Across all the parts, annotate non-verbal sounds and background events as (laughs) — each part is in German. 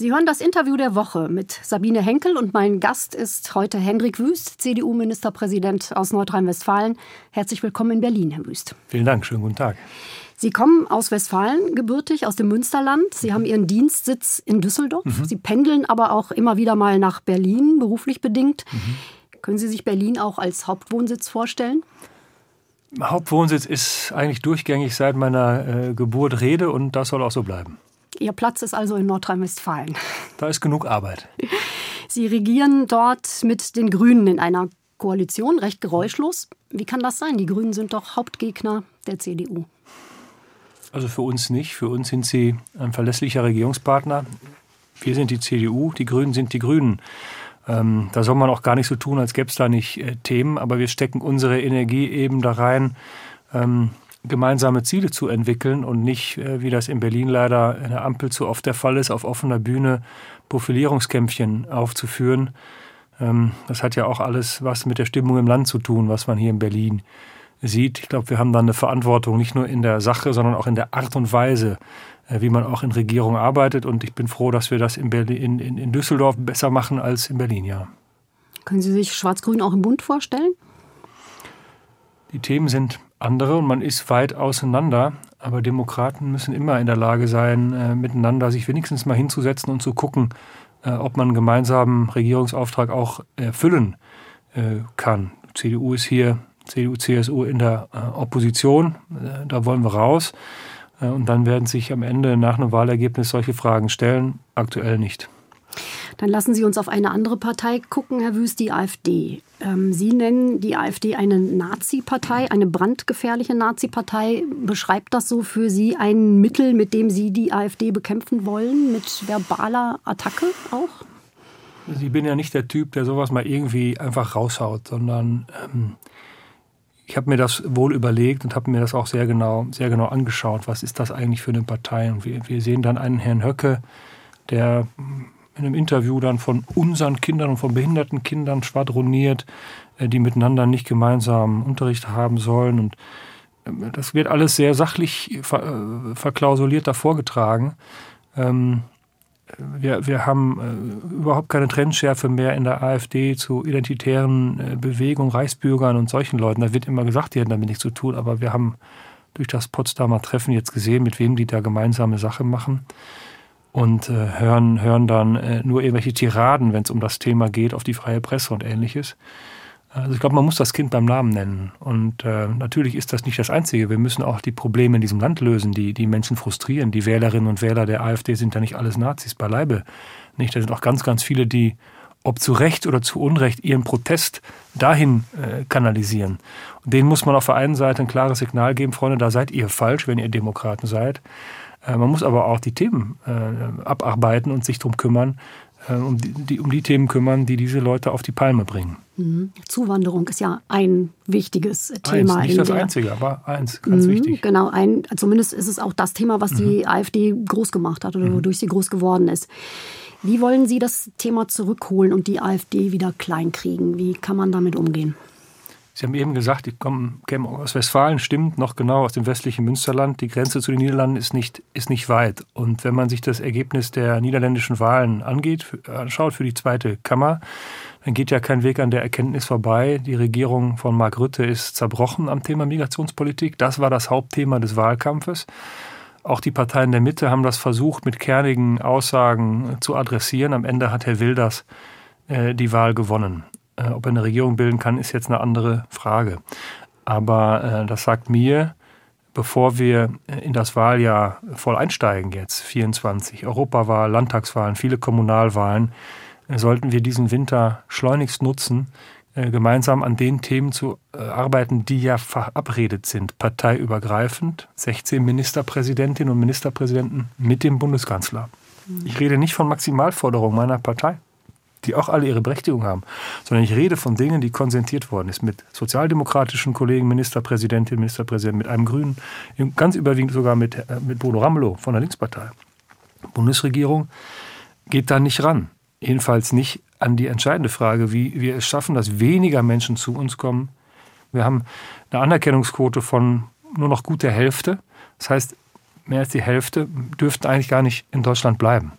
Sie hören das Interview der Woche mit Sabine Henkel und mein Gast ist heute Hendrik Wüst, CDU-Ministerpräsident aus Nordrhein-Westfalen. Herzlich willkommen in Berlin, Herr Wüst. Vielen Dank, schönen guten Tag. Sie kommen aus Westfalen, gebürtig aus dem Münsterland. Sie haben Ihren Dienstsitz in Düsseldorf. Mhm. Sie pendeln aber auch immer wieder mal nach Berlin, beruflich bedingt. Mhm. Können Sie sich Berlin auch als Hauptwohnsitz vorstellen? Hauptwohnsitz ist eigentlich durchgängig seit meiner äh, Geburt Rede und das soll auch so bleiben. Ihr Platz ist also in Nordrhein-Westfalen. Da ist genug Arbeit. Sie regieren dort mit den Grünen in einer Koalition, recht geräuschlos. Wie kann das sein? Die Grünen sind doch Hauptgegner der CDU. Also für uns nicht. Für uns sind sie ein verlässlicher Regierungspartner. Wir sind die CDU, die Grünen sind die Grünen. Ähm, da soll man auch gar nicht so tun, als gäbe es da nicht äh, Themen, aber wir stecken unsere Energie eben da rein, ähm, gemeinsame Ziele zu entwickeln und nicht, äh, wie das in Berlin leider in der Ampel zu oft der Fall ist, auf offener Bühne Profilierungskämpfchen aufzuführen. Ähm, das hat ja auch alles was mit der Stimmung im Land zu tun, was man hier in Berlin sieht. Ich glaube, wir haben da eine Verantwortung, nicht nur in der Sache, sondern auch in der Art und Weise, äh, wie man auch in Regierung arbeitet. Und ich bin froh, dass wir das in, Berlin, in, in Düsseldorf besser machen als in Berlin, ja. Können Sie sich Schwarz-Grün auch im Bund vorstellen? Die Themen sind andere und man ist weit auseinander. Aber Demokraten müssen immer in der Lage sein, äh, miteinander sich wenigstens mal hinzusetzen und zu gucken, äh, ob man einen gemeinsamen Regierungsauftrag auch erfüllen äh, kann. CDU ist hier, CDU, CSU in der äh, Opposition. Äh, da wollen wir raus. Und dann werden sich am Ende nach einem Wahlergebnis solche Fragen stellen. Aktuell nicht. Dann lassen Sie uns auf eine andere Partei gucken, Herr Wüst, die AfD. Ähm, Sie nennen die AfD eine Nazi-Partei, eine brandgefährliche Nazi-Partei. Beschreibt das so für Sie ein Mittel, mit dem Sie die AfD bekämpfen wollen, mit verbaler Attacke auch? Also ich bin ja nicht der Typ, der sowas mal irgendwie einfach raushaut, sondern ähm, ich habe mir das wohl überlegt und habe mir das auch sehr genau, sehr genau angeschaut. Was ist das eigentlich für eine Partei? Und wir, wir sehen dann einen Herrn Höcke, der in einem Interview dann von unseren Kindern und von behinderten Kindern schwadroniert, äh, die miteinander nicht gemeinsam Unterricht haben sollen. Und ähm, das wird alles sehr sachlich ver äh, verklausuliert davor getragen. Ähm, wir, wir haben äh, überhaupt keine Trennschärfe mehr in der AfD zu identitären Bewegungen, Reichsbürgern und solchen Leuten. Da wird immer gesagt, die hätten damit nichts zu tun, aber wir haben durch das Potsdamer Treffen jetzt gesehen, mit wem die da gemeinsame Sache machen und äh, hören, hören dann äh, nur irgendwelche Tiraden, wenn es um das Thema geht, auf die freie Presse und ähnliches. Also ich glaube, man muss das Kind beim Namen nennen. Und äh, natürlich ist das nicht das Einzige. Wir müssen auch die Probleme in diesem Land lösen, die die Menschen frustrieren. Die Wählerinnen und Wähler der AfD sind ja nicht alles Nazis, beileibe nicht. Da sind auch ganz, ganz viele, die, ob zu Recht oder zu Unrecht, ihren Protest dahin äh, kanalisieren. Und denen muss man auf der einen Seite ein klares Signal geben, Freunde, da seid ihr falsch, wenn ihr Demokraten seid. Äh, man muss aber auch die Themen äh, abarbeiten und sich darum kümmern, äh, um die, um die Themen kümmern, die diese Leute auf die Palme bringen. Mhm. Zuwanderung ist ja ein wichtiges Thema. Eins, nicht das einzige, aber eins, ganz mhm, wichtig. Genau, ein, zumindest ist es auch das Thema, was die mhm. AfD groß gemacht hat oder mhm. wodurch sie groß geworden ist. Wie wollen Sie das Thema zurückholen und die AfD wieder kleinkriegen? Wie kann man damit umgehen? Sie haben eben gesagt, ich komme aus Westfalen, stimmt, noch genau aus dem westlichen Münsterland. Die Grenze zu den Niederlanden ist nicht, ist nicht weit. Und wenn man sich das Ergebnis der niederländischen Wahlen angeht, anschaut für die zweite Kammer, dann geht ja kein Weg an der Erkenntnis vorbei. Die Regierung von Mark Rutte ist zerbrochen am Thema Migrationspolitik. Das war das Hauptthema des Wahlkampfes. Auch die Parteien der Mitte haben das versucht, mit kernigen Aussagen zu adressieren. Am Ende hat Herr Wilders äh, die Wahl gewonnen. Äh, ob er eine Regierung bilden kann, ist jetzt eine andere Frage. Aber äh, das sagt mir, bevor wir in das Wahljahr voll einsteigen jetzt, 24, Europawahl, Landtagswahlen, viele Kommunalwahlen, äh, sollten wir diesen Winter schleunigst nutzen, äh, gemeinsam an den Themen zu äh, arbeiten, die ja verabredet sind, parteiübergreifend, 16 Ministerpräsidentinnen und Ministerpräsidenten mit dem Bundeskanzler. Ich rede nicht von Maximalforderungen meiner Partei die auch alle ihre Berechtigung haben, sondern ich rede von Dingen, die konsentiert worden ist mit sozialdemokratischen Kollegen, Ministerpräsidentin, Ministerpräsident, mit einem Grünen, ganz überwiegend sogar mit, äh, mit Bodo Ramelow von der Linkspartei. Bundesregierung geht da nicht ran. Jedenfalls nicht an die entscheidende Frage, wie wir es schaffen, dass weniger Menschen zu uns kommen. Wir haben eine Anerkennungsquote von nur noch gut der Hälfte. Das heißt, mehr als die Hälfte dürften eigentlich gar nicht in Deutschland bleiben.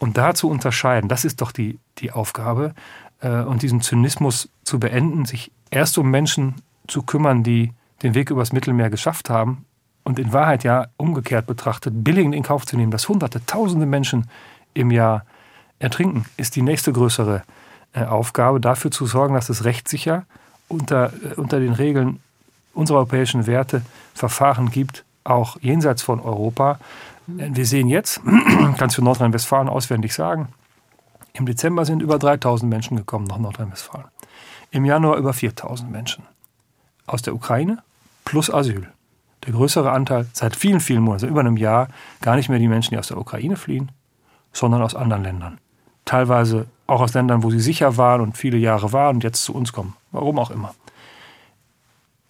Und da zu unterscheiden, das ist doch die, die Aufgabe. Äh, und diesen Zynismus zu beenden, sich erst um Menschen zu kümmern, die den Weg übers Mittelmeer geschafft haben und in Wahrheit ja umgekehrt betrachtet, billigend in Kauf zu nehmen, dass hunderte, tausende Menschen im Jahr ertrinken, ist die nächste größere äh, Aufgabe, dafür zu sorgen, dass es rechtssicher unter, äh, unter den Regeln unserer europäischen Werte Verfahren gibt, auch jenseits von Europa. Wir sehen jetzt, (clears throat) kannst du Nordrhein-Westfalen auswendig sagen, im Dezember sind über 3000 Menschen gekommen nach Nordrhein-Westfalen. Im Januar über 4000 Menschen. Aus der Ukraine plus Asyl. Der größere Anteil seit vielen, vielen Monaten, über einem Jahr, gar nicht mehr die Menschen, die aus der Ukraine fliehen, sondern aus anderen Ländern. Teilweise auch aus Ländern, wo sie sicher waren und viele Jahre waren und jetzt zu uns kommen. Warum auch immer.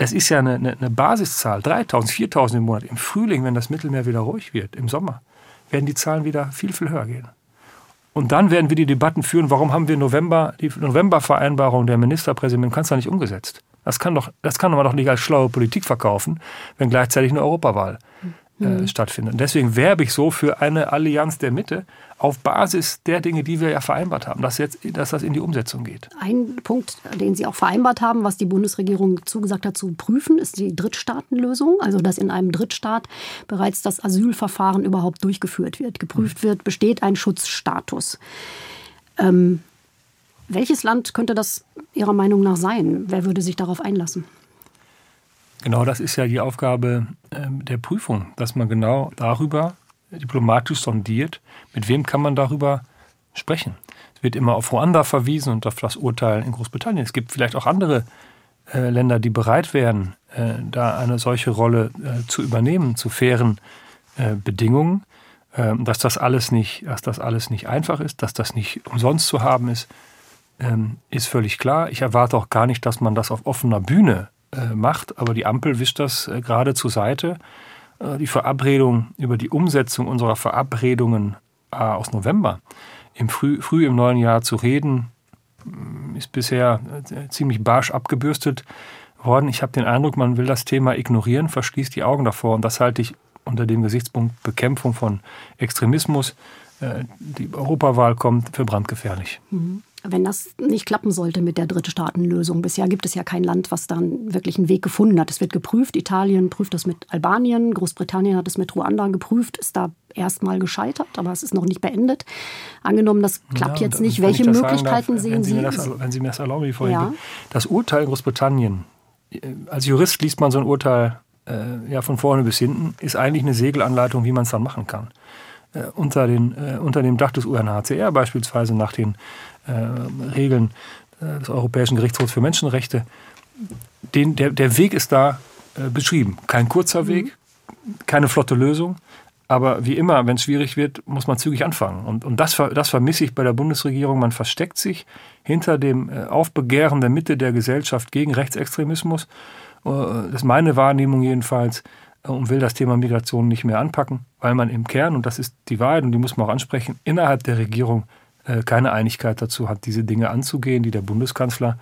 Das ist ja eine, eine, eine Basiszahl, 3000, 4000 im Monat. Im Frühling, wenn das Mittelmeer wieder ruhig wird, im Sommer, werden die Zahlen wieder viel, viel höher gehen. Und dann werden wir die Debatten führen, warum haben wir November, die November-Vereinbarung der Ministerpräsident im Kanzler nicht umgesetzt? Das kann, doch, das kann man doch nicht als schlaue Politik verkaufen, wenn gleichzeitig eine Europawahl äh, mhm. stattfindet. Und deswegen werbe ich so für eine Allianz der Mitte auf Basis der Dinge, die wir ja vereinbart haben, dass, jetzt, dass das in die Umsetzung geht. Ein Punkt, den Sie auch vereinbart haben, was die Bundesregierung zugesagt hat zu prüfen, ist die Drittstaatenlösung. Also dass in einem Drittstaat bereits das Asylverfahren überhaupt durchgeführt wird, geprüft mhm. wird, besteht ein Schutzstatus. Ähm, welches Land könnte das Ihrer Meinung nach sein? Wer würde sich darauf einlassen? Genau, das ist ja die Aufgabe äh, der Prüfung, dass man genau darüber diplomatisch sondiert, mit wem kann man darüber sprechen. Es wird immer auf Ruanda verwiesen und auf das Urteil in Großbritannien. Es gibt vielleicht auch andere äh, Länder, die bereit wären, äh, da eine solche Rolle äh, zu übernehmen, zu fairen Bedingungen. Ähm, dass das alles nicht, dass das alles nicht einfach ist, dass das nicht umsonst zu haben ist, ähm, ist völlig klar. Ich erwarte auch gar nicht, dass man das auf offener Bühne macht, aber die Ampel wischt das äh, gerade zur Seite äh, die Verabredung über die Umsetzung unserer Verabredungen äh, aus November im früh, früh im neuen Jahr zu reden, mm, ist bisher äh, ziemlich barsch abgebürstet worden. Ich habe den Eindruck, man will das Thema ignorieren, verschließt die Augen davor. Und das halte ich unter dem Gesichtspunkt Bekämpfung von Extremismus. Die Europawahl kommt für brandgefährlich. Mhm wenn das nicht klappen sollte mit der Drittstaatenlösung. Bisher gibt es ja kein Land, was dann wirklich einen Weg gefunden hat. Es wird geprüft. Italien prüft das mit Albanien. Großbritannien hat es mit Ruanda geprüft, ist da erstmal gescheitert, aber es ist noch nicht beendet. Angenommen, das klappt ja, jetzt nicht. Welche Möglichkeiten darf, sehen Sie? Das, wenn Sie mir das erlauben, wie vorhin. Ja. Das Urteil in Großbritannien, äh, als Jurist liest man so ein Urteil äh, ja, von vorne bis hinten, ist eigentlich eine Segelanleitung, wie man es dann machen kann. Äh, unter, den, äh, unter dem Dach des UNHCR beispielsweise nach den äh, Regeln äh, des Europäischen Gerichtshofs für Menschenrechte. Den, der, der Weg ist da äh, beschrieben. Kein kurzer Weg, keine flotte Lösung. Aber wie immer, wenn es schwierig wird, muss man zügig anfangen. Und, und das, das vermisse ich bei der Bundesregierung. Man versteckt sich hinter dem Aufbegehren der Mitte der Gesellschaft gegen Rechtsextremismus. Das ist meine Wahrnehmung jedenfalls und will das Thema Migration nicht mehr anpacken, weil man im Kern, und das ist die Wahrheit und die muss man auch ansprechen, innerhalb der Regierung äh, keine Einigkeit dazu hat, diese Dinge anzugehen, die der Bundeskanzler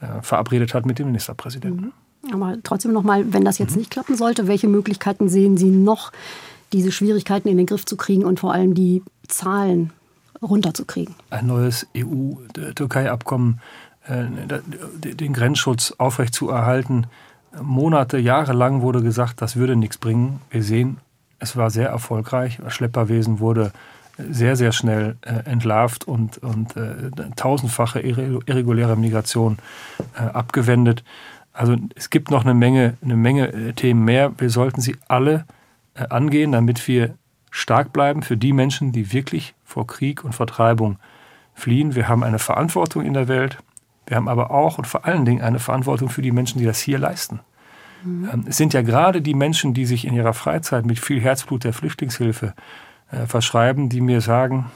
äh, verabredet hat mit dem Ministerpräsidenten. Mhm. Aber trotzdem nochmal, wenn das jetzt mhm. nicht klappen sollte, welche Möglichkeiten sehen Sie noch, diese Schwierigkeiten in den Griff zu kriegen und vor allem die Zahlen runterzukriegen? Ein neues EU-Türkei-Abkommen, äh, den Grenzschutz aufrechtzuerhalten. Monate, Jahre lang wurde gesagt, das würde nichts bringen. Wir sehen, es war sehr erfolgreich. Das Schlepperwesen wurde sehr, sehr schnell äh, entlarvt und, und äh, tausendfache irreguläre Migration äh, abgewendet. Also es gibt noch eine Menge, eine Menge äh, Themen mehr. Wir sollten sie alle äh, angehen, damit wir stark bleiben für die Menschen, die wirklich vor Krieg und Vertreibung fliehen. Wir haben eine Verantwortung in der Welt. Wir haben aber auch und vor allen Dingen eine Verantwortung für die Menschen, die das hier leisten. Mhm. Es sind ja gerade die Menschen, die sich in ihrer Freizeit mit viel Herzblut der Flüchtlingshilfe äh, verschreiben, die mir sagen,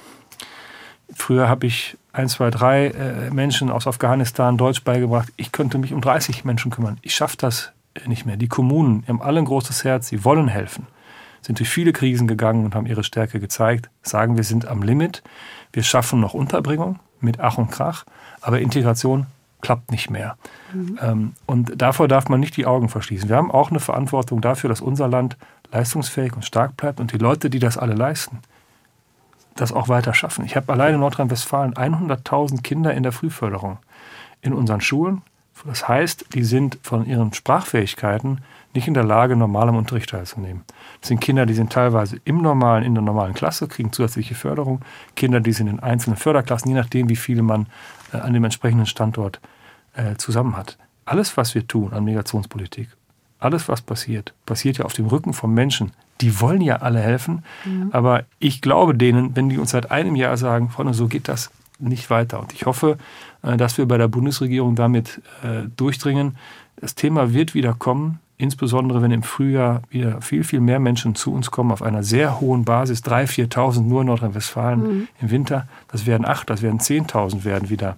früher habe ich ein, zwei, drei äh, Menschen aus Afghanistan Deutsch beigebracht, ich könnte mich um 30 Menschen kümmern. Ich schaffe das nicht mehr. Die Kommunen haben alle ein großes Herz, sie wollen helfen, sind durch viele Krisen gegangen und haben ihre Stärke gezeigt, sagen, wir sind am Limit, wir schaffen noch Unterbringung mit Ach und Krach, aber Integration klappt nicht mehr. Mhm. Und davor darf man nicht die Augen verschließen. Wir haben auch eine Verantwortung dafür, dass unser Land leistungsfähig und stark bleibt und die Leute, die das alle leisten, das auch weiter schaffen. Ich habe alleine in Nordrhein-Westfalen 100.000 Kinder in der Frühförderung in unseren Schulen. Das heißt, die sind von ihren Sprachfähigkeiten nicht in der Lage, normal am Unterricht teilzunehmen. Das sind Kinder, die sind teilweise im normalen, in der normalen Klasse, kriegen zusätzliche Förderung. Kinder, die sind in einzelnen Förderklassen, je nachdem, wie viele man äh, an dem entsprechenden Standort äh, zusammen hat. Alles, was wir tun an Migrationspolitik, alles, was passiert, passiert ja auf dem Rücken von Menschen. Die wollen ja alle helfen, mhm. aber ich glaube denen, wenn die uns seit einem Jahr sagen, Freunde, so geht das nicht weiter. Und ich hoffe, dass wir bei der Bundesregierung damit äh, durchdringen. Das Thema wird wieder kommen, insbesondere wenn im Frühjahr wieder viel, viel mehr Menschen zu uns kommen auf einer sehr hohen Basis, 3.000, 4.000 nur in Nordrhein-Westfalen mhm. im Winter. Das werden 8, das werden 10.000 werden wieder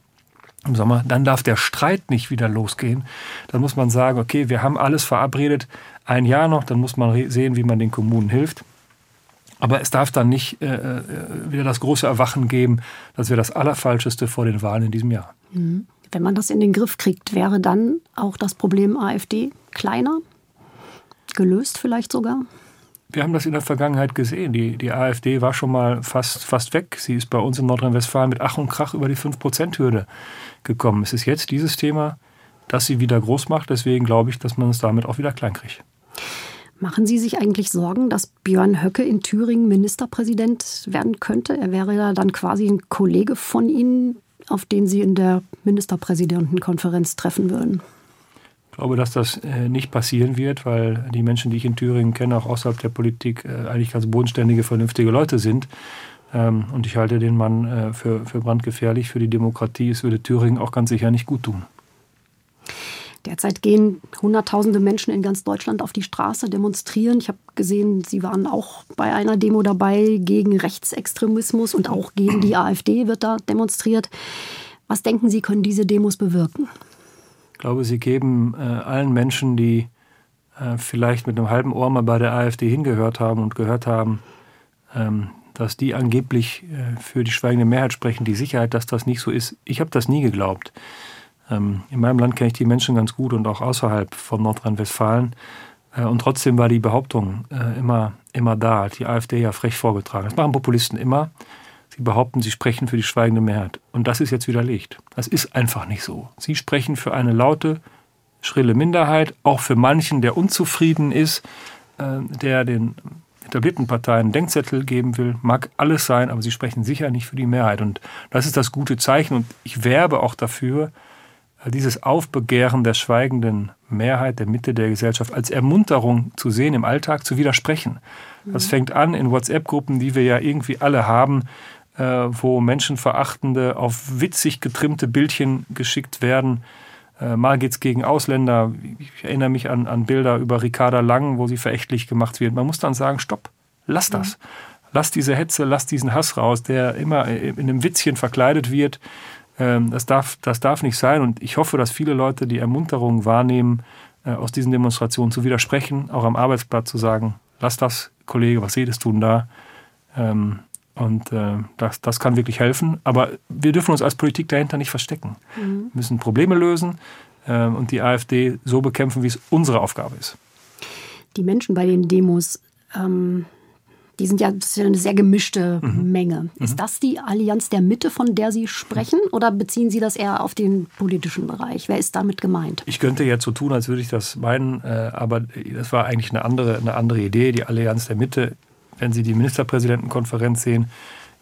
im Sommer, dann darf der Streit nicht wieder losgehen. Dann muss man sagen, okay, wir haben alles verabredet, ein Jahr noch, dann muss man sehen, wie man den Kommunen hilft. Aber es darf dann nicht äh, äh, wieder das große Erwachen geben, das wäre das Allerfalscheste vor den Wahlen in diesem Jahr. Mhm. Wenn man das in den Griff kriegt, wäre dann auch das Problem AfD kleiner? Gelöst vielleicht sogar? Wir haben das in der Vergangenheit gesehen. Die, die AfD war schon mal fast, fast weg. Sie ist bei uns in Nordrhein-Westfalen mit Ach und Krach über die 5-Prozent-Hürde gekommen. Es ist jetzt dieses Thema, das sie wieder groß macht. Deswegen glaube ich, dass man es damit auch wieder klein kriegt. Machen Sie sich eigentlich Sorgen, dass Björn Höcke in Thüringen Ministerpräsident werden könnte? Er wäre ja dann quasi ein Kollege von Ihnen, auf den Sie in der Ministerpräsidentenkonferenz treffen würden. Ich glaube, dass das äh, nicht passieren wird, weil die Menschen, die ich in Thüringen kenne, auch außerhalb der Politik, äh, eigentlich ganz bodenständige, vernünftige Leute sind. Ähm, und ich halte den Mann äh, für, für brandgefährlich für die Demokratie. Es würde Thüringen auch ganz sicher nicht gut tun. Derzeit gehen Hunderttausende Menschen in ganz Deutschland auf die Straße, demonstrieren. Ich habe gesehen, Sie waren auch bei einer Demo dabei gegen Rechtsextremismus und auch gegen die AfD wird da demonstriert. Was denken Sie, können diese Demos bewirken? Ich glaube, Sie geben äh, allen Menschen, die äh, vielleicht mit einem halben Ohr mal bei der AfD hingehört haben und gehört haben, ähm, dass die angeblich äh, für die schweigende Mehrheit sprechen, die Sicherheit, dass das nicht so ist. Ich habe das nie geglaubt. Ähm, in meinem Land kenne ich die Menschen ganz gut und auch außerhalb von Nordrhein-Westfalen. Äh, und trotzdem war die Behauptung äh, immer, immer da, hat die AfD ja frech vorgetragen. Das machen Populisten immer. Sie behaupten, sie sprechen für die schweigende Mehrheit. Und das ist jetzt widerlegt. Das ist einfach nicht so. Sie sprechen für eine laute, schrille Minderheit, auch für manchen, der unzufrieden ist, äh, der den etablierten Parteien Denkzettel geben will, mag alles sein, aber sie sprechen sicher nicht für die Mehrheit. Und das ist das gute Zeichen. Und ich werbe auch dafür, dieses Aufbegehren der schweigenden Mehrheit, der Mitte der Gesellschaft als Ermunterung zu sehen, im Alltag zu widersprechen. Das mhm. fängt an in WhatsApp-Gruppen, die wir ja irgendwie alle haben, äh, wo menschenverachtende, auf witzig getrimmte Bildchen geschickt werden. Äh, mal geht es gegen Ausländer. Ich erinnere mich an, an Bilder über Ricarda Lang, wo sie verächtlich gemacht wird. Man muss dann sagen, stopp, lass das. Mhm. Lass diese Hetze, lass diesen Hass raus, der immer in einem Witzchen verkleidet wird. Ähm, das, darf, das darf nicht sein. Und ich hoffe, dass viele Leute die Ermunterung wahrnehmen, äh, aus diesen Demonstrationen zu widersprechen, auch am Arbeitsplatz zu sagen, lass das, Kollege, was jedes tun da. Ähm, und äh, das, das kann wirklich helfen. Aber wir dürfen uns als Politik dahinter nicht verstecken. Mhm. Wir müssen Probleme lösen äh, und die AfD so bekämpfen, wie es unsere Aufgabe ist. Die Menschen bei den Demos ähm, die sind ja, eine sehr gemischte mhm. Menge. Ist mhm. das die Allianz der Mitte, von der Sie sprechen, oder beziehen Sie das eher auf den politischen Bereich? Wer ist damit gemeint? Ich könnte jetzt so tun, als würde ich das meinen, äh, aber das war eigentlich eine andere, eine andere Idee, die Allianz der Mitte. Wenn Sie die Ministerpräsidentenkonferenz sehen,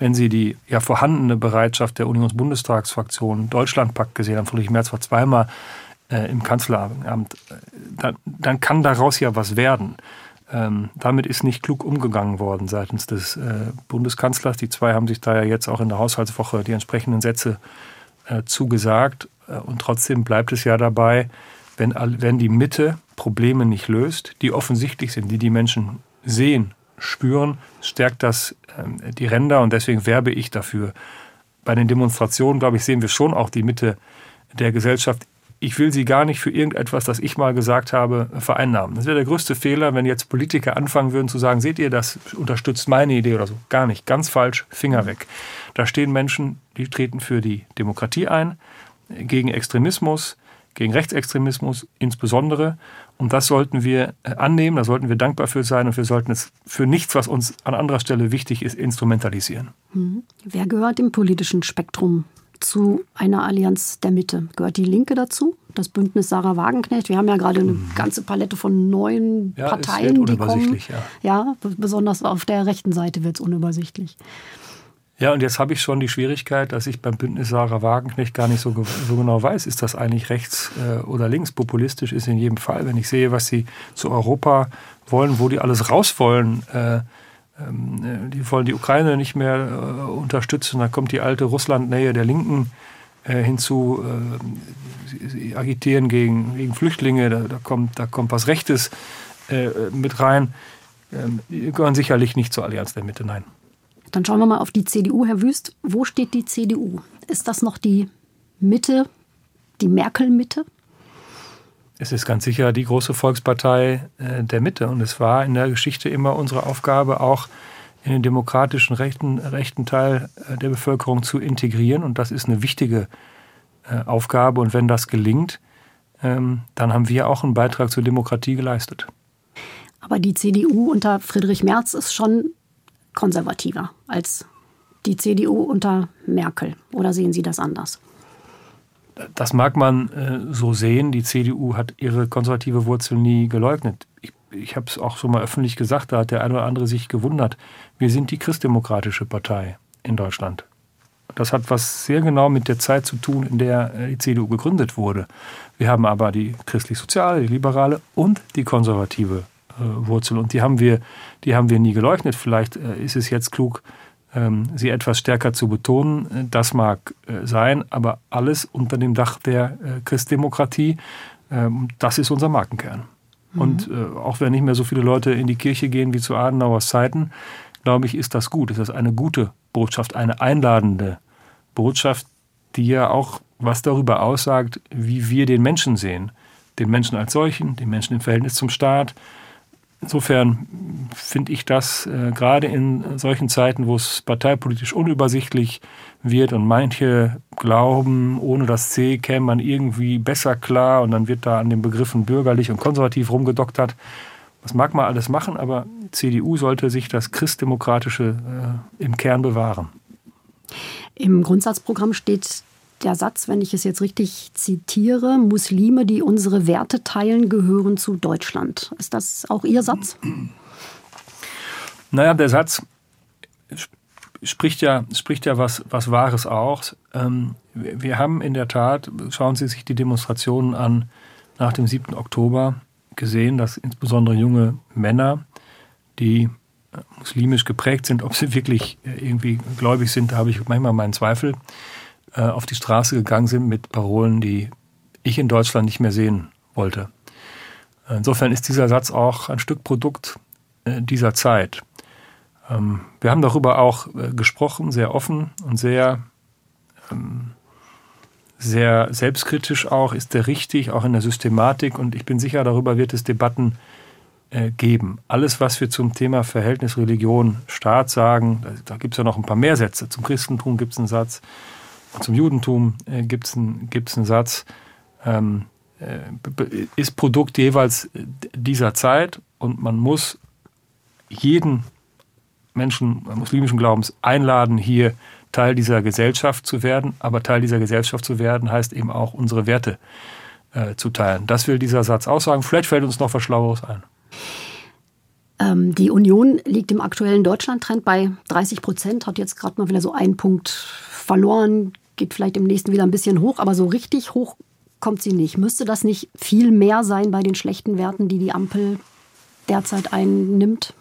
wenn Sie die ja vorhandene Bereitschaft der Unionsbundestagsfraktion Deutschlandpakt gesehen haben, Friedrich Merz war zweimal äh, im Kanzleramt, äh, dann, dann kann daraus ja was werden. Ähm, damit ist nicht klug umgegangen worden seitens des äh, Bundeskanzlers. Die zwei haben sich da ja jetzt auch in der Haushaltswoche die entsprechenden Sätze äh, zugesagt. Äh, und trotzdem bleibt es ja dabei, wenn, wenn die Mitte Probleme nicht löst, die offensichtlich sind, die die Menschen sehen, spüren, stärkt das ähm, die Ränder und deswegen werbe ich dafür. Bei den Demonstrationen, glaube ich, sehen wir schon auch die Mitte der Gesellschaft ich will sie gar nicht für irgendetwas, das ich mal gesagt habe, vereinnahmen. Das wäre der größte Fehler, wenn jetzt Politiker anfangen würden zu sagen, seht ihr, das unterstützt meine Idee oder so. Gar nicht. Ganz falsch. Finger weg. Da stehen Menschen, die treten für die Demokratie ein, gegen Extremismus, gegen Rechtsextremismus insbesondere. Und das sollten wir äh, annehmen, da sollten wir dankbar für sein und wir sollten es für nichts, was uns an anderer Stelle wichtig ist, instrumentalisieren. Hm. Wer gehört im politischen Spektrum zu einer Allianz der Mitte? Gehört die Linke dazu? Das Bündnis Sarah Wagenknecht? Wir haben ja gerade eine mhm. ganze Palette von neuen ja, Parteien, die kommen. Ja. ja, besonders auf der rechten Seite wird es unübersichtlich. Ja, und jetzt habe ich schon die Schwierigkeit, dass ich beim Bündnis Sarah Wagenknecht gar nicht so, so genau weiß, ist das eigentlich rechts äh, oder links. Populistisch ist in jedem Fall. Wenn ich sehe, was sie zu Europa wollen, wo die alles raus wollen, äh, die wollen die Ukraine nicht mehr äh, unterstützen, da kommt die alte Russlandnähe der Linken äh, hinzu, äh, sie agitieren gegen, gegen Flüchtlinge, da, da, kommt, da kommt was Rechtes äh, mit rein. Ähm, die gehören sicherlich nicht zur Allianz der Mitte, nein. Dann schauen wir mal auf die CDU, Herr Wüst. Wo steht die CDU? Ist das noch die Mitte, die Merkel-Mitte? Es ist ganz sicher die große Volkspartei äh, der Mitte. Und es war in der Geschichte immer unsere Aufgabe, auch in den demokratischen rechten, rechten Teil äh, der Bevölkerung zu integrieren. Und das ist eine wichtige äh, Aufgabe. Und wenn das gelingt, ähm, dann haben wir auch einen Beitrag zur Demokratie geleistet. Aber die CDU unter Friedrich Merz ist schon konservativer als die CDU unter Merkel. Oder sehen Sie das anders? Das mag man äh, so sehen. Die CDU hat ihre konservative Wurzel nie geleugnet. Ich, ich habe es auch schon mal öffentlich gesagt, da hat der eine oder andere sich gewundert. Wir sind die christdemokratische Partei in Deutschland. Das hat was sehr genau mit der Zeit zu tun, in der äh, die CDU gegründet wurde. Wir haben aber die christlich-soziale, die liberale und die konservative äh, Wurzel. Und die haben wir, die haben wir nie geleugnet. Vielleicht äh, ist es jetzt klug, ähm, sie etwas stärker zu betonen. Äh, das mag sein, aber alles unter dem Dach der Christdemokratie. Ähm, das ist unser Markenkern. Mhm. Und auch wenn nicht mehr so viele Leute in die Kirche gehen wie zu Adenauers Zeiten, glaube ich, ist das gut. Ist eine gute Botschaft, eine einladende Botschaft, die ja auch was darüber aussagt, wie wir den Menschen sehen. Den Menschen als solchen, den Menschen im Verhältnis zum Staat, Insofern finde ich das äh, gerade in solchen Zeiten, wo es parteipolitisch unübersichtlich wird und manche glauben, ohne das C käme man irgendwie besser klar und dann wird da an den Begriffen bürgerlich und konservativ rumgedoktert. Das mag man alles machen, aber CDU sollte sich das Christdemokratische äh, im Kern bewahren. Im Grundsatzprogramm steht der Satz, wenn ich es jetzt richtig zitiere, Muslime, die unsere Werte teilen, gehören zu Deutschland. Ist das auch Ihr Satz? Naja, der Satz spricht ja, spricht ja was, was Wahres auch. Ähm, wir haben in der Tat, schauen Sie sich die Demonstrationen an nach dem 7. Oktober, gesehen, dass insbesondere junge Männer, die äh, muslimisch geprägt sind, ob sie wirklich äh, irgendwie gläubig sind, da habe ich manchmal meinen Zweifel, äh, auf die Straße gegangen sind mit Parolen, die ich in Deutschland nicht mehr sehen wollte. Insofern ist dieser Satz auch ein Stück Produkt äh, dieser Zeit. Ähm, wir haben darüber auch äh, gesprochen, sehr offen und sehr, ähm, sehr selbstkritisch auch. Ist der richtig, auch in der Systematik? Und ich bin sicher, darüber wird es Debatten geben. Alles, was wir zum Thema Verhältnis Religion, Staat sagen, da, gibt es ja noch ein paar mehr Sätze. Zum Christentum gibt es einen Satz, zum Judentum äh, gibt es einen, gibt's Satz, ähm, äh, ist Produkt jeweils dieser Zeit und man muss jeden Menschen muslimischen Glaubens einladen, hier Teil dieser Gesellschaft zu werden. Aber Teil dieser Gesellschaft zu werden, heißt eben auch unsere Werte äh, zu teilen. Das will dieser Satz aussagen. Vielleicht fällt uns noch was Schlaueres ein. Ähm, die Union liegt im aktuellen Deutschland-Trend bei 30 Prozent, hat jetzt gerade mal wieder so einen Punkt verloren geht vielleicht im nächsten wieder ein bisschen hoch, aber so richtig hoch kommt sie nicht. Müsste das nicht viel mehr sein bei den schlechten Werten, die die Ampel derzeit einnimmt?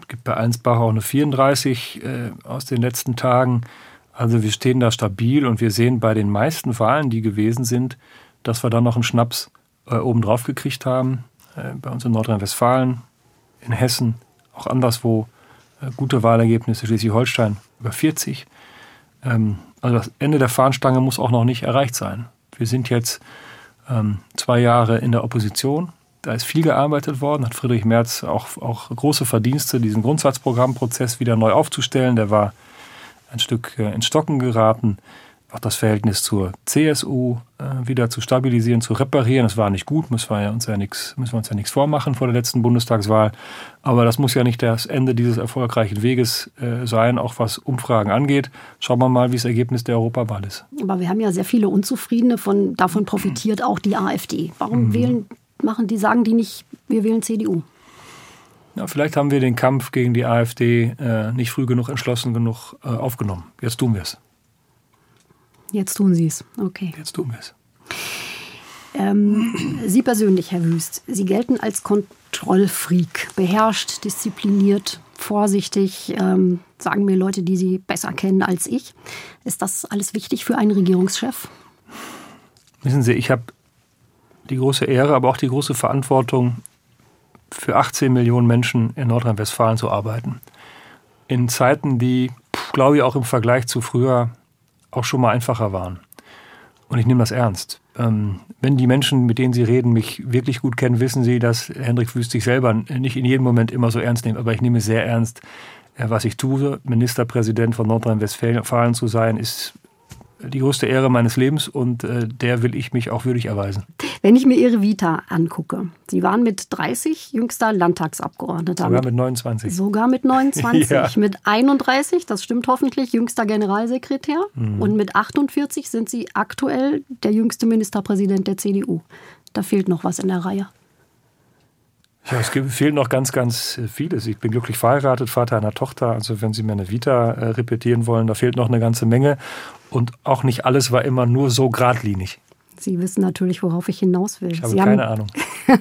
Es gibt bei Einsbach auch eine 34 äh, aus den letzten Tagen. Also wir stehen da stabil und wir sehen bei den meisten Wahlen, die gewesen sind, dass wir da noch einen Schnaps äh, obendrauf gekriegt haben. Äh, bei uns in Nordrhein-Westfalen, in Hessen, auch anderswo äh, gute Wahlergebnisse, Schleswig-Holstein über 40. Ähm, also das Ende der Fahnenstange muss auch noch nicht erreicht sein. Wir sind jetzt ähm, zwei Jahre in der Opposition. Da ist viel gearbeitet worden, hat Friedrich Merz auch, auch große Verdienste, diesen Grundsatzprogrammprozess wieder neu aufzustellen. Der war ein Stück äh, ins Stocken geraten. Auch das Verhältnis zur CSU äh, wieder zu stabilisieren, zu reparieren. Das war nicht gut, müssen wir, uns ja nix, müssen wir uns ja nichts vormachen vor der letzten Bundestagswahl. Aber das muss ja nicht das Ende dieses erfolgreichen Weges äh, sein, auch was Umfragen angeht. Schauen wir mal, wie das Ergebnis der Europawahl ist. Aber wir haben ja sehr viele Unzufriedene, von, davon profitiert auch die AfD. Warum mhm. wählen, machen die, sagen die nicht, wir wählen CDU? Ja, vielleicht haben wir den Kampf gegen die AfD äh, nicht früh genug, entschlossen genug äh, aufgenommen. Jetzt tun wir es. Jetzt tun Sie es. Okay. Jetzt tun wir es. Ähm, Sie persönlich, Herr Wüst, Sie gelten als Kontrollfreak, beherrscht, diszipliniert, vorsichtig, ähm, sagen mir Leute, die Sie besser kennen als ich. Ist das alles wichtig für einen Regierungschef? Wissen Sie, ich habe die große Ehre, aber auch die große Verantwortung, für 18 Millionen Menschen in Nordrhein-Westfalen zu arbeiten. In Zeiten, die, glaube ich, auch im Vergleich zu früher auch schon mal einfacher waren. Und ich nehme das ernst. Ähm, wenn die Menschen, mit denen Sie reden, mich wirklich gut kennen, wissen Sie, dass Hendrik Wüst sich selber nicht in jedem Moment immer so ernst nimmt. Aber ich nehme sehr ernst, äh, was ich tue. Ministerpräsident von Nordrhein-Westfalen zu sein, ist die größte Ehre meines Lebens und äh, der will ich mich auch würdig erweisen. Wenn ich mir Ihre Vita angucke, Sie waren mit 30 jüngster Landtagsabgeordneter. Sogar mit 29. Sogar mit 29. (laughs) ja. Mit 31, das stimmt hoffentlich, jüngster Generalsekretär. Mhm. Und mit 48 sind Sie aktuell der jüngste Ministerpräsident der CDU. Da fehlt noch was in der Reihe. Ja, es fehlt noch ganz, ganz vieles. Ich bin glücklich verheiratet, Vater einer Tochter. Also wenn Sie mir eine Vita äh, repetieren wollen, da fehlt noch eine ganze Menge. Und auch nicht alles war immer nur so geradlinig. Sie wissen natürlich, worauf ich hinaus will. Ich habe Sie keine haben, Ahnung. (laughs)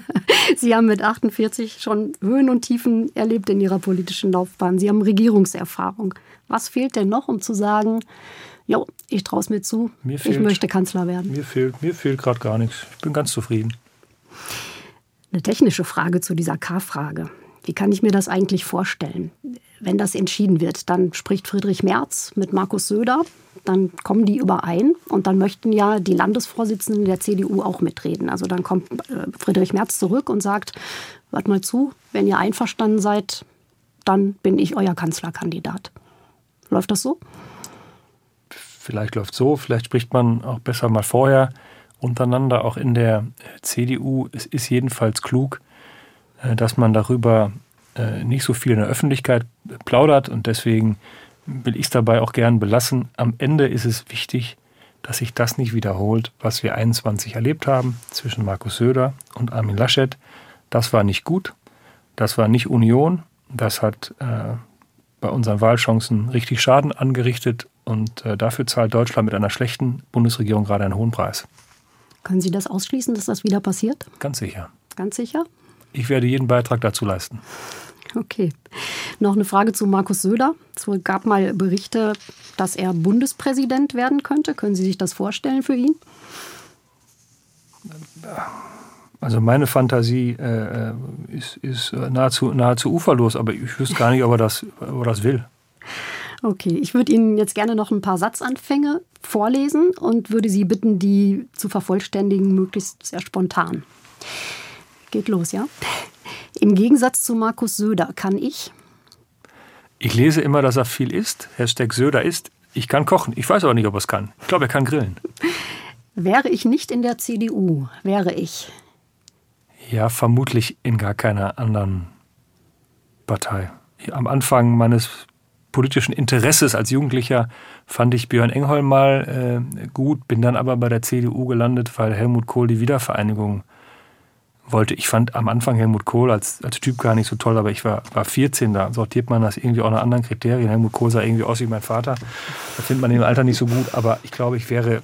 Sie haben mit 48 schon Höhen und Tiefen erlebt in Ihrer politischen Laufbahn. Sie haben Regierungserfahrung. Was fehlt denn noch, um zu sagen, jo, ich traue es mir zu, mir ich fehlt, möchte Kanzler werden? Mir fehlt, mir fehlt gerade gar nichts. Ich bin ganz zufrieden. Eine technische Frage zu dieser K-Frage. Wie kann ich mir das eigentlich vorstellen? Wenn das entschieden wird, dann spricht Friedrich Merz mit Markus Söder, dann kommen die überein und dann möchten ja die Landesvorsitzenden der CDU auch mitreden. Also dann kommt äh, Friedrich Merz zurück und sagt, wart mal zu, wenn ihr einverstanden seid, dann bin ich euer Kanzlerkandidat. Läuft das so? Vielleicht läuft so, vielleicht spricht man auch besser mal vorher untereinander, auch in der CDU. Es ist jedenfalls klug, äh, dass man darüber äh, nicht so viel in der Öffentlichkeit plaudert und deswegen will ich es dabei auch gern belassen. Am Ende ist es wichtig, dass sich das nicht wiederholt, was wir 21 erlebt haben zwischen Markus Söder und Armin Laschet. Das war nicht gut, das war nicht Union, das hat äh, bei unseren Wahlchancen richtig Schaden angerichtet und äh, dafür zahlt Deutschland mit einer schlechten Bundesregierung gerade einen hohen Preis. Können Sie das ausschließen, dass das wieder passiert? Ganz sicher. Ganz sicher? Ich werde jeden Beitrag dazu leisten. Okay. Noch eine Frage zu Markus Söder. Es gab mal Berichte, dass er Bundespräsident werden könnte. Können Sie sich das vorstellen für ihn? Also meine Fantasie äh, äh ist, ist, nahezu, nahezu uferlos, aber ich wüsste gar nicht, ob er das, ob er das will. Okay, ich würde Ihnen jetzt gerne noch ein paar Satzanfänge vorlesen und würde Sie bitten, die zu vervollständigen, möglichst sehr spontan. Geht los, ja? Im Gegensatz zu Markus Söder kann ich. Ich lese immer, dass er viel isst. Hashtag Söder isst. Ich kann kochen. Ich weiß aber nicht, ob er es kann. Ich glaube, er kann grillen. Wäre ich nicht in der CDU, wäre ich. Ja, vermutlich in gar keiner anderen Partei. Am Anfang meines politischen Interesses als Jugendlicher fand ich Björn Engholm mal äh, gut, bin dann aber bei der CDU gelandet, weil Helmut Kohl die Wiedervereinigung wollte. Ich fand am Anfang Helmut Kohl als, als Typ gar nicht so toll, aber ich war, war 14, da sortiert man das irgendwie auch nach anderen Kriterien. Helmut Kohl sah irgendwie aus wie mein Vater. Das findet man im Alter nicht so gut, aber ich glaube, ich wäre, äh,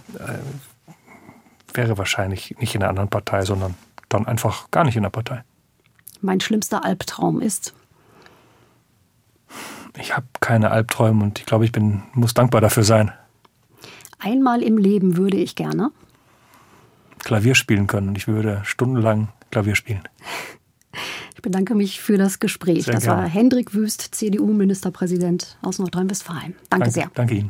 wäre wahrscheinlich nicht in einer anderen Partei, sondern dann einfach gar nicht in der Partei. Mein schlimmster Albtraum ist? Ich habe keine Albträume und ich glaube, ich bin, muss dankbar dafür sein. Einmal im Leben würde ich gerne Klavier spielen können und ich würde stundenlang Klavier spielen. Ich bedanke mich für das Gespräch. Sehr das gerne. war Hendrik Wüst, CDU-Ministerpräsident aus Nordrhein-Westfalen. Danke, danke sehr. Danke Ihnen.